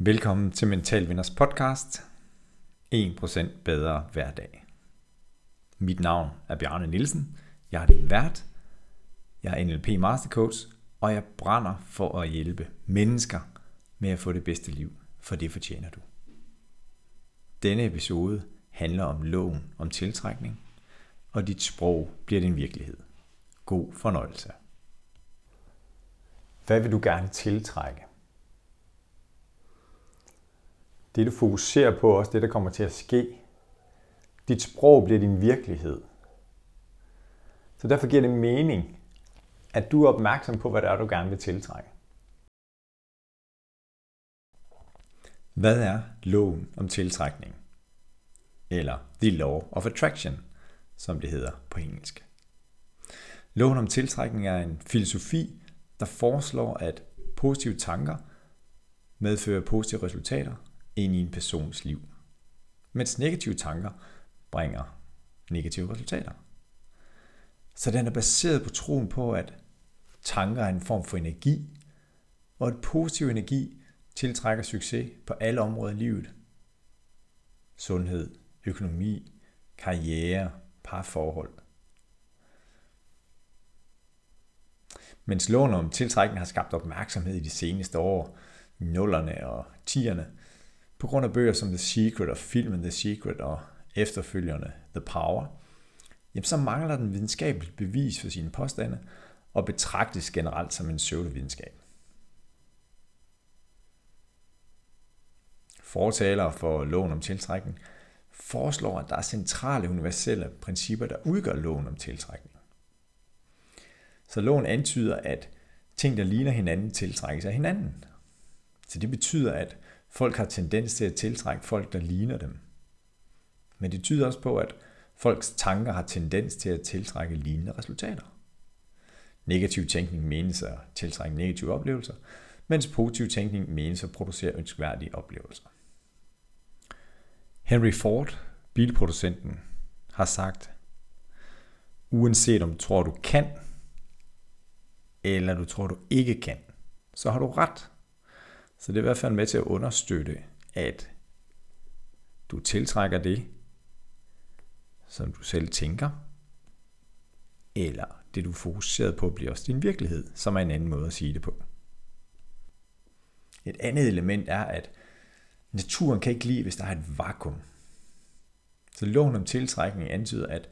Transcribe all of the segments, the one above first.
Velkommen til Mental Vinders podcast. 1% bedre hver dag. Mit navn er Bjarne Nielsen. Jeg er din vært. Jeg er NLP Mastercoach, og jeg brænder for at hjælpe mennesker med at få det bedste liv, for det fortjener du. Denne episode handler om loven om tiltrækning, og dit sprog bliver din virkelighed. God fornøjelse. Hvad vil du gerne tiltrække? Det du fokuserer på, også det der kommer til at ske. Dit sprog bliver din virkelighed. Så derfor giver det mening, at du er opmærksom på, hvad det er, du gerne vil tiltrække. Hvad er loven om tiltrækning? Eller The Law of Attraction, som det hedder på engelsk. Loven om tiltrækning er en filosofi, der foreslår, at positive tanker medfører positive resultater ind i en persons liv, mens negative tanker bringer negative resultater. Så den er baseret på troen på, at tanker er en form for energi, og at positiv energi tiltrækker succes på alle områder i livet. Sundhed, økonomi, karriere, parforhold. Mens loven om tiltrækning har skabt opmærksomhed i de seneste år, nullerne og tierne, på grund af bøger som The Secret og filmen The Secret og efterfølgerne The Power, jamen så mangler den videnskabeligt bevis for sine påstande og betragtes generelt som en pseudovidenskab. Fortalere for loven om tiltrækning foreslår, at der er centrale universelle principper, der udgør loven om tiltrækning. Så loven antyder, at ting, der ligner hinanden, tiltrækkes af hinanden. Så det betyder, at folk har tendens til at tiltrække folk, der ligner dem. Men det tyder også på, at folks tanker har tendens til at tiltrække lignende resultater. Negativ tænkning menes at tiltrække negative oplevelser, mens positiv tænkning menes at producere ønskværdige oplevelser. Henry Ford, bilproducenten, har sagt, uanset om du tror, du kan, eller du tror, du ikke kan, så har du ret. Så det er i hvert fald med til at understøtte, at du tiltrækker det, som du selv tænker, eller det du er fokuseret på bliver også din virkelighed, som er en anden måde at sige det på. Et andet element er, at naturen kan ikke lide, hvis der er et vakuum. Så loven om tiltrækning antyder, at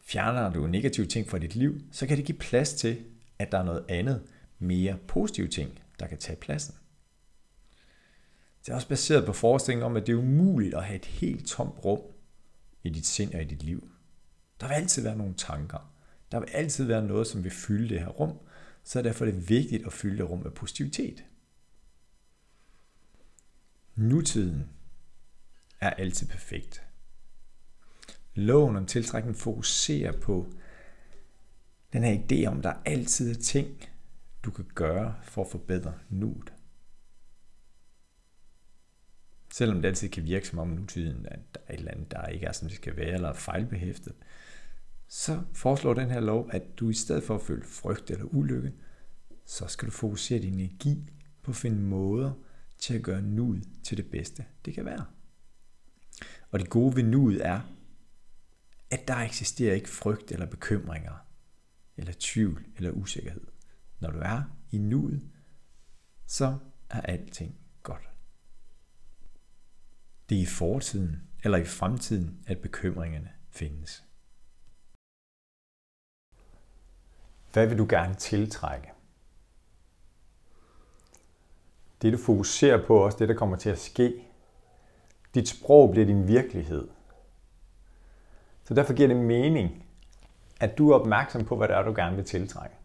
fjerner du negative ting fra dit liv, så kan det give plads til, at der er noget andet, mere positive ting, der kan tage pladsen. Det er også baseret på forestillingen om, at det er umuligt at have et helt tomt rum i dit sind og i dit liv. Der vil altid være nogle tanker. Der vil altid være noget, som vil fylde det her rum. Så derfor er det vigtigt at fylde det rum med positivitet. Nutiden er altid perfekt. Loven om tiltrækning fokuserer på den her idé om, at der altid er ting, du kan gøre for at forbedre nuet. Selvom det altid kan virke som om nutiden, at der er et eller andet, der ikke er, som det skal være, eller er fejlbehæftet, så foreslår den her lov, at du i stedet for at føle frygt eller ulykke, så skal du fokusere din energi på at finde måder til at gøre nuet til det bedste, det kan være. Og det gode ved nuet er, at der eksisterer ikke frygt eller bekymringer, eller tvivl eller usikkerhed. Når du er i nuet, så er alting. Det er i fortiden eller i fremtiden, at bekymringerne findes. Hvad vil du gerne tiltrække? Det du fokuserer på, også det der kommer til at ske. Dit sprog bliver din virkelighed. Så derfor giver det mening, at du er opmærksom på, hvad det er, du gerne vil tiltrække.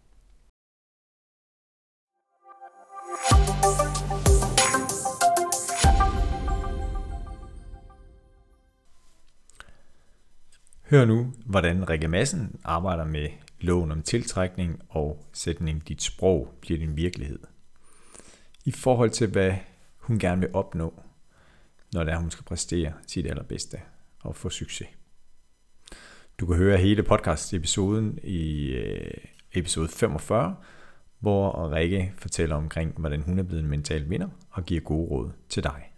Hør nu, hvordan Rikke Madsen arbejder med loven om tiltrækning og sætning dit sprog bliver din virkelighed. I forhold til, hvad hun gerne vil opnå, når det er, hun skal præstere sit allerbedste og få succes. Du kan høre hele podcast-episoden i øh, episode 45, hvor Rikke fortæller omkring, hvordan hun er blevet en mental vinder og giver gode råd til dig.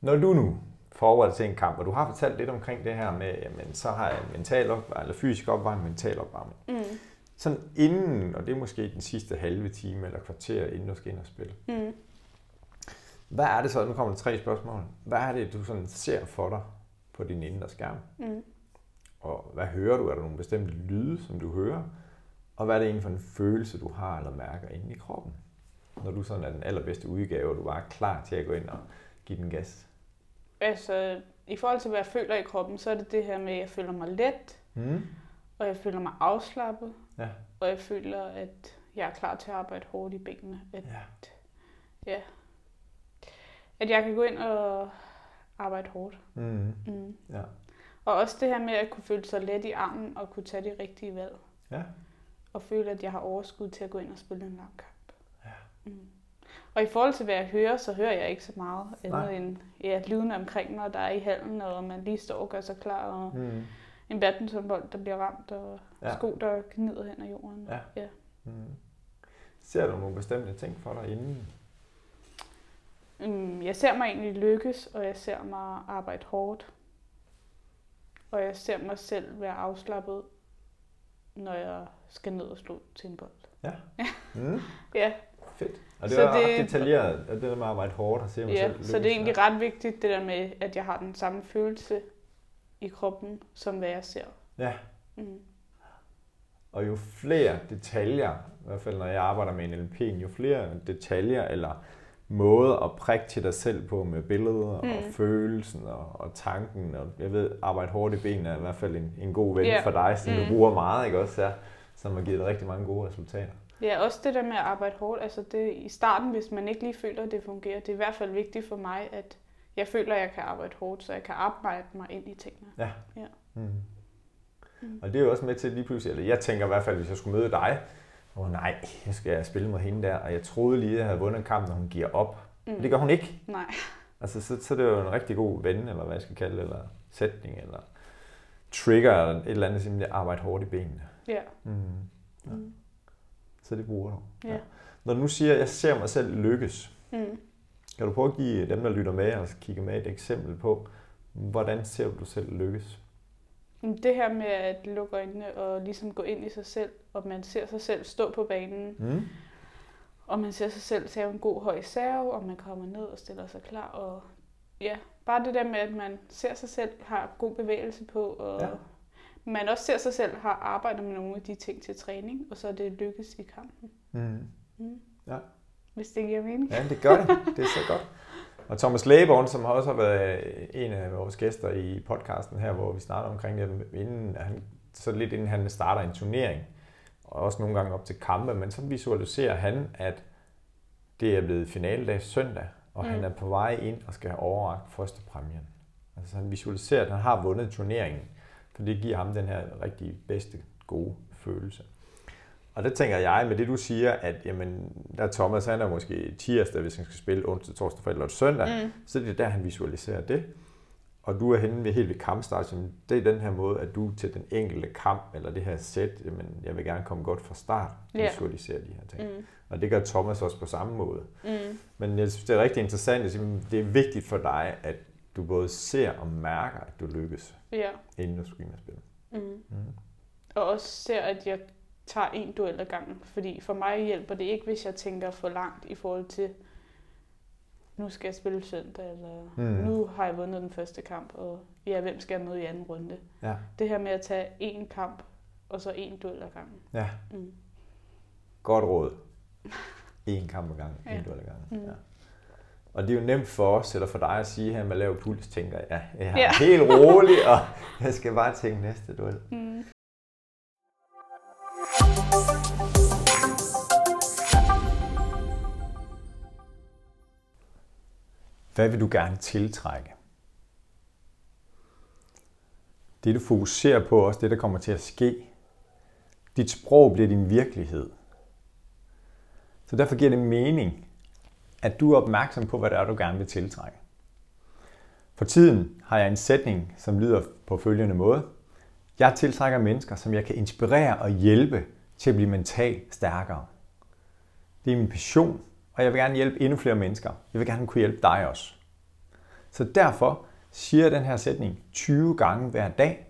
Når du nu forbereder til en kamp, og du har fortalt lidt omkring det her med, jamen, så har jeg en mental opvarmning, eller fysisk opvarmning, mental opvarmning. Mm. Sådan inden, og det er måske den sidste halve time eller kvarter, inden du skal ind og spille. Mm. Hvad er det så, nu kommer der tre spørgsmål. Hvad er det, du sådan ser for dig på din indre skærm? Mm. Og hvad hører du? Er der nogle bestemte lyde, som du hører? Og hvad er det egentlig for en følelse, du har eller mærker inde i kroppen? Når du sådan er den allerbedste udgave, og du er klar til at gå ind og give den gas. Altså, i forhold til, hvad jeg føler i kroppen, så er det det her med, at jeg føler mig let, mm. og jeg føler mig afslappet, ja. og jeg føler, at jeg er klar til at arbejde hårdt i benene. At, ja. ja. At jeg kan gå ind og arbejde hårdt. Mm. Mm. Ja. Og også det her med at kunne føle sig let i armen og kunne tage de rigtige valg. Ja. Og føle, at jeg har overskud til at gå ind og spille en lang kamp. Ja. Mm. Og i forhold til, hvad jeg hører, så hører jeg ikke så meget andet Nej. end ja, lyden omkring mig, der er i hallen, og man lige står og gør sig klar, og mm. en badmintonbold, der bliver ramt, og ja. sko, der gnider hen ad jorden. Ja. ja. Mm. Ser du nogle bestemte ting for dig inden? Mm, jeg ser mig egentlig lykkes, og jeg ser mig arbejde hårdt. Og jeg ser mig selv være afslappet, når jeg skal ned og slå til en bold. Ja. Mm. ja. Fedt. Og det er så det, detaljeret, det der med at arbejde hårdt og se mig ja, selv så det er egentlig ret vigtigt, det der med, at jeg har den samme følelse i kroppen, som hvad jeg ser. Ja. Mm. Og jo flere detaljer, i hvert fald når jeg arbejder med en LP, jo flere detaljer eller måder at prikke til dig selv på med billeder mm. og følelsen og, og tanken. Og jeg ved, arbejde hårdt i benene er i hvert fald en, en god ven yeah. for dig, som mm. du bruger meget, ikke også? Ja, som har givet dig rigtig mange gode resultater. Ja, også det der med at arbejde hårdt. Altså det, i starten, hvis man ikke lige føler, at det fungerer, det er i hvert fald vigtigt for mig, at jeg føler, at jeg kan arbejde hårdt, så jeg kan arbejde mig ind i tingene. Ja. ja. Mm. Mm. Og det er jo også med til lige pludselig, eller jeg tænker i hvert fald, hvis jeg skulle møde dig, åh oh, nej, jeg skal spille mod hende der, og jeg troede lige, at jeg havde vundet en kamp, når hun giver op. Mm. Men det gør hun ikke. Nej. Altså, så, så det er jo en rigtig god ven, eller hvad jeg skal kalde det, eller sætning, eller trigger, eller et eller andet, simpelthen arbejde hårdt i benene. Ja. Mm. ja. Mm. Så det bruger du. Ja. Når du nu siger, at jeg ser mig selv lykkes, mm. kan du prøve at give dem, der lytter med og kigge med et eksempel på, hvordan ser du selv lykkes? Det her med at lukke øjnene og ligesom gå ind i sig selv, og man ser sig selv stå på banen, mm. og man ser sig selv tage en god høj serve, og man kommer ned og stiller sig klar. Og ja, bare det der med, at man ser sig selv, har god bevægelse på, og ja. Man også ser sig selv, har arbejdet med nogle af de ting til træning, og så er det lykkes i kampen. Mm. Mm. Ja. Hvis det giver mening. Ja, det gør det. Det er så godt. Og Thomas Lægeborn, som også har været en af vores gæster i podcasten her, hvor vi snakker omkring det, inden han, så lidt inden han starter en turnering, og også nogle gange op til kampe, men så visualiserer han, at det er blevet finaledag søndag, og mm. han er på vej ind og skal have overragt første præmien. Altså han visualiserer, at han har vundet turneringen, for det giver ham den her rigtig bedste, gode følelse. Og der tænker jeg, med det du siger, at jamen, der Thomas, han er måske tirsdag, hvis han skal spille onsdag, torsdag, fredag eller søndag, mm. så det er der, han visualiserer det. Og du er henne ved helt ved kampstart, så det er den her måde, at du til den enkelte kamp, eller det her sæt, jamen, jeg vil gerne komme godt fra start, yeah. visualisere de her ting. Mm. Og det gør Thomas også på samme måde. Mm. Men jeg synes, det er rigtig interessant, at det er vigtigt for dig, at du både ser og mærker, at du lykkes, yeah. inden du skal ind og spille. Mm. Mm. Og også ser, at jeg tager en duel ad gangen. Fordi for mig hjælper det ikke, hvis jeg tænker for langt i forhold til, nu skal jeg spille søndag, eller mm. nu har jeg vundet den første kamp, og ja, hvem skal jeg møde i anden runde? Ja. Det her med at tage én kamp, og så en duel ad gangen. Ja. Mm. Godt råd. En kamp ad gangen, ja. en duel ad gangen. Mm. Ja. Og det er jo nemt for os, eller for dig at sige her med lav puls, tænker jeg, jeg er ja. helt rolig, og jeg skal bare tænke næste duel. Mm. Hvad vil du gerne tiltrække? Det du fokuserer på, også det der kommer til at ske. Dit sprog bliver din virkelighed. Så derfor giver det mening, at du er opmærksom på, hvad det er, du gerne vil tiltrække. For tiden har jeg en sætning, som lyder på følgende måde. Jeg tiltrækker mennesker, som jeg kan inspirere og hjælpe til at blive mentalt stærkere. Det er min passion, og jeg vil gerne hjælpe endnu flere mennesker. Jeg vil gerne kunne hjælpe dig også. Så derfor siger jeg den her sætning 20 gange hver dag.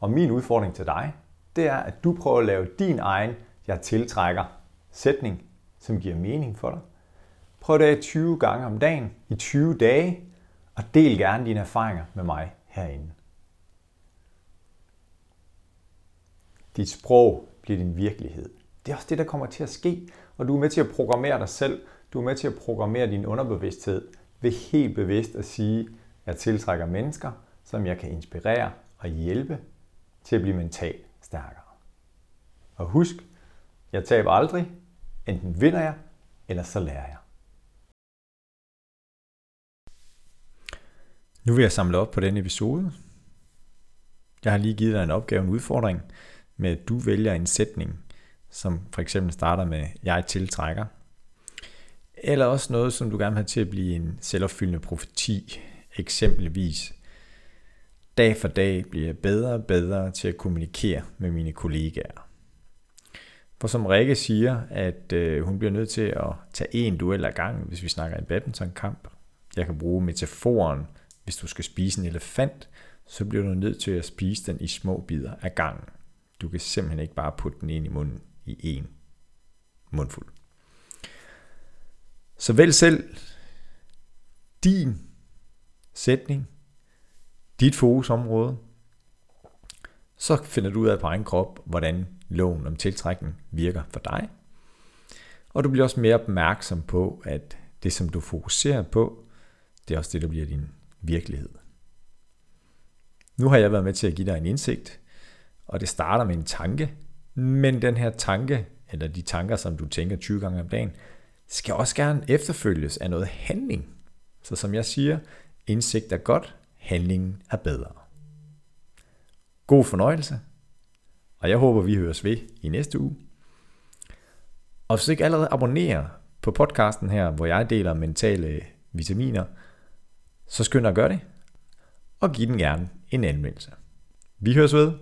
Og min udfordring til dig, det er, at du prøver at lave din egen jeg tiltrækker sætning, som giver mening for dig. Prøv det 20 gange om dagen i 20 dage, og del gerne dine erfaringer med mig herinde. Dit sprog bliver din virkelighed. Det er også det, der kommer til at ske, og du er med til at programmere dig selv. Du er med til at programmere din underbevidsthed ved helt bevidst at sige, at jeg tiltrækker mennesker, som jeg kan inspirere og hjælpe til at blive mentalt stærkere. Og husk, jeg taber aldrig. Enten vinder jeg, eller så lærer jeg. Nu vil jeg samle op på den episode. Jeg har lige givet dig en opgave, en udfordring, med at du vælger en sætning, som for eksempel starter med, jeg tiltrækker. Eller også noget, som du gerne vil have til at blive en selvopfyldende profeti. Eksempelvis, dag for dag bliver jeg bedre og bedre til at kommunikere med mine kollegaer. For som Rikke siger, at øh, hun bliver nødt til at tage en duel ad gangen, hvis vi snakker en badmintonkamp. Jeg kan bruge metaforen, hvis du skal spise en elefant, så bliver du nødt til at spise den i små bidder ad gangen. Du kan simpelthen ikke bare putte den ind i munden i en mundfuld. Så vælg selv din sætning, dit fokusområde, så finder du ud af på egen krop, hvordan loven om tiltrækning virker for dig. Og du bliver også mere opmærksom på, at det, som du fokuserer på, det er også det, der bliver din virkelighed. Nu har jeg været med til at give dig en indsigt, og det starter med en tanke, men den her tanke, eller de tanker, som du tænker 20 gange om dagen, skal også gerne efterfølges af noget handling. Så som jeg siger, indsigt er godt, handlingen er bedre. God fornøjelse, og jeg håber, vi høres ved i næste uge. Og hvis du ikke allerede abonnerer på podcasten her, hvor jeg deler mentale vitaminer, så skynd dig at gøre det, og giv den gerne en anmeldelse. Vi høres ved.